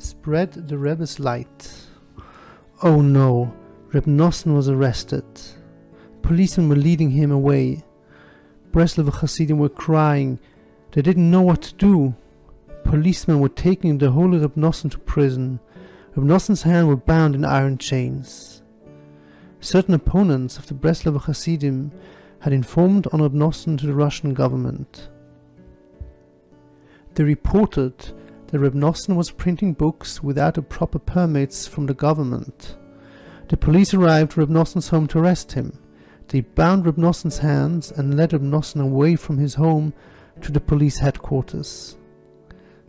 spread the Rebbe's light. Oh no, Reb Nosson was arrested. Policemen were leading him away. Breslover Hasidim were crying. They didn't know what to do. Policemen were taking the holy Reb Nosson to prison. Reb Nosson's hands were bound in iron chains. Certain opponents of the Breslover Hasidim had informed on Reb Nosson to the Russian government. They reported that Reb Nosson was printing books without the proper permits from the government. The police arrived at Reb Nosson's home to arrest him. They bound Reb Nosson's hands and led Reb Nosson away from his home to the police headquarters.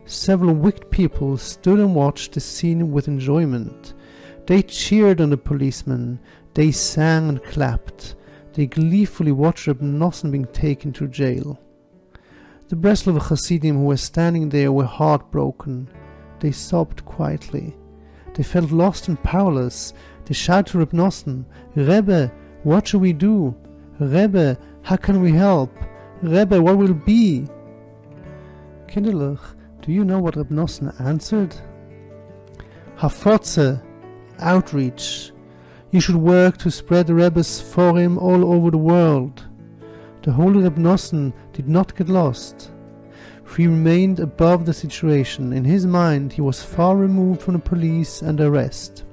Several wicked people stood and watched the scene with enjoyment. They cheered on the policemen, they sang and clapped, they gleefully watched Reb Nosson being taken to jail. The Breslov Hasidim who were standing there were heartbroken. They sobbed quietly. They felt lost and powerless. They shouted to Reb Rebbe, what shall we do? Rebbe, how can we help? Rebbe, what will be? Kinderlich, do you know what Reb answered? Hafotze, outreach. You should work to spread the Rebbe's sforim all over the world. The holy Reb did not get lost. He remained above the situation. In his mind, he was far removed from the police and arrest.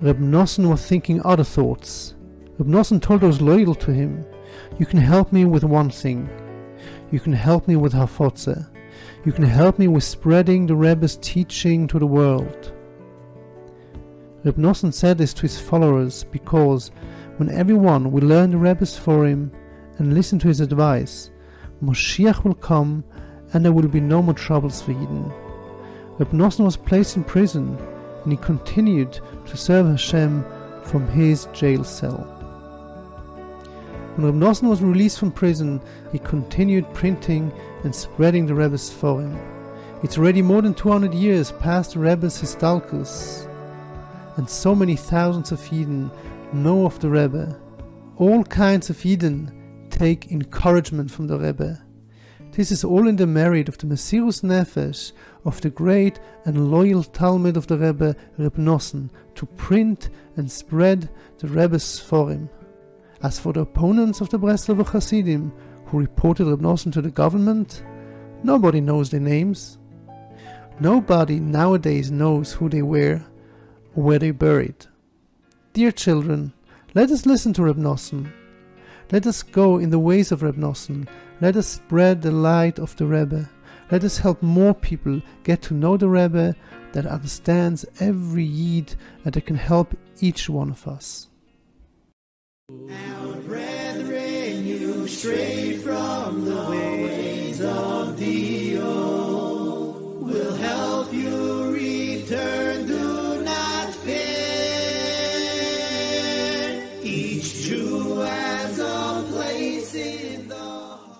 Reb Nosson was thinking other thoughts. Reb Nosson told those loyal to him, You can help me with one thing. You can help me with Hafotze. You can help me with spreading the Rebbe's teaching to the world. Reb Nosson said this to his followers because when everyone will learn the Rebbe's sforim and listen to his advice, Moshiach will come and there will be no more troubles for Yidden. Reb Nosson was placed in prison and he continued to serve Hashem from his jail cell. When Reb Nosson was released from prison, he continued printing and spreading the Rebbe's sforim. It's already more than 200 years past the Rebbe's Histalkus, and so many thousands of Yidden know of the Rebbe. All kinds of Yidden take encouragement from the Rebbe. This is all in the merit of the Mesirus Nefesh of the great and loyal Talmid of the Rebbe, Reb Nosson, to print and spread the Rebbe's sforim. As for the opponents of the Breslover Hasidim, who reported Reb Nosson to the government, nobody knows their names. Nobody nowadays knows who they were or where they buried. Dear children, let us listen to Reb Nosson. Let us go in the ways of Reb Nosson. Let us spread the light of the Rebbe. Let us help more people get to know the Rebbe that understands every Yid and that can help each one of us. Our brethren, you strayed from the way.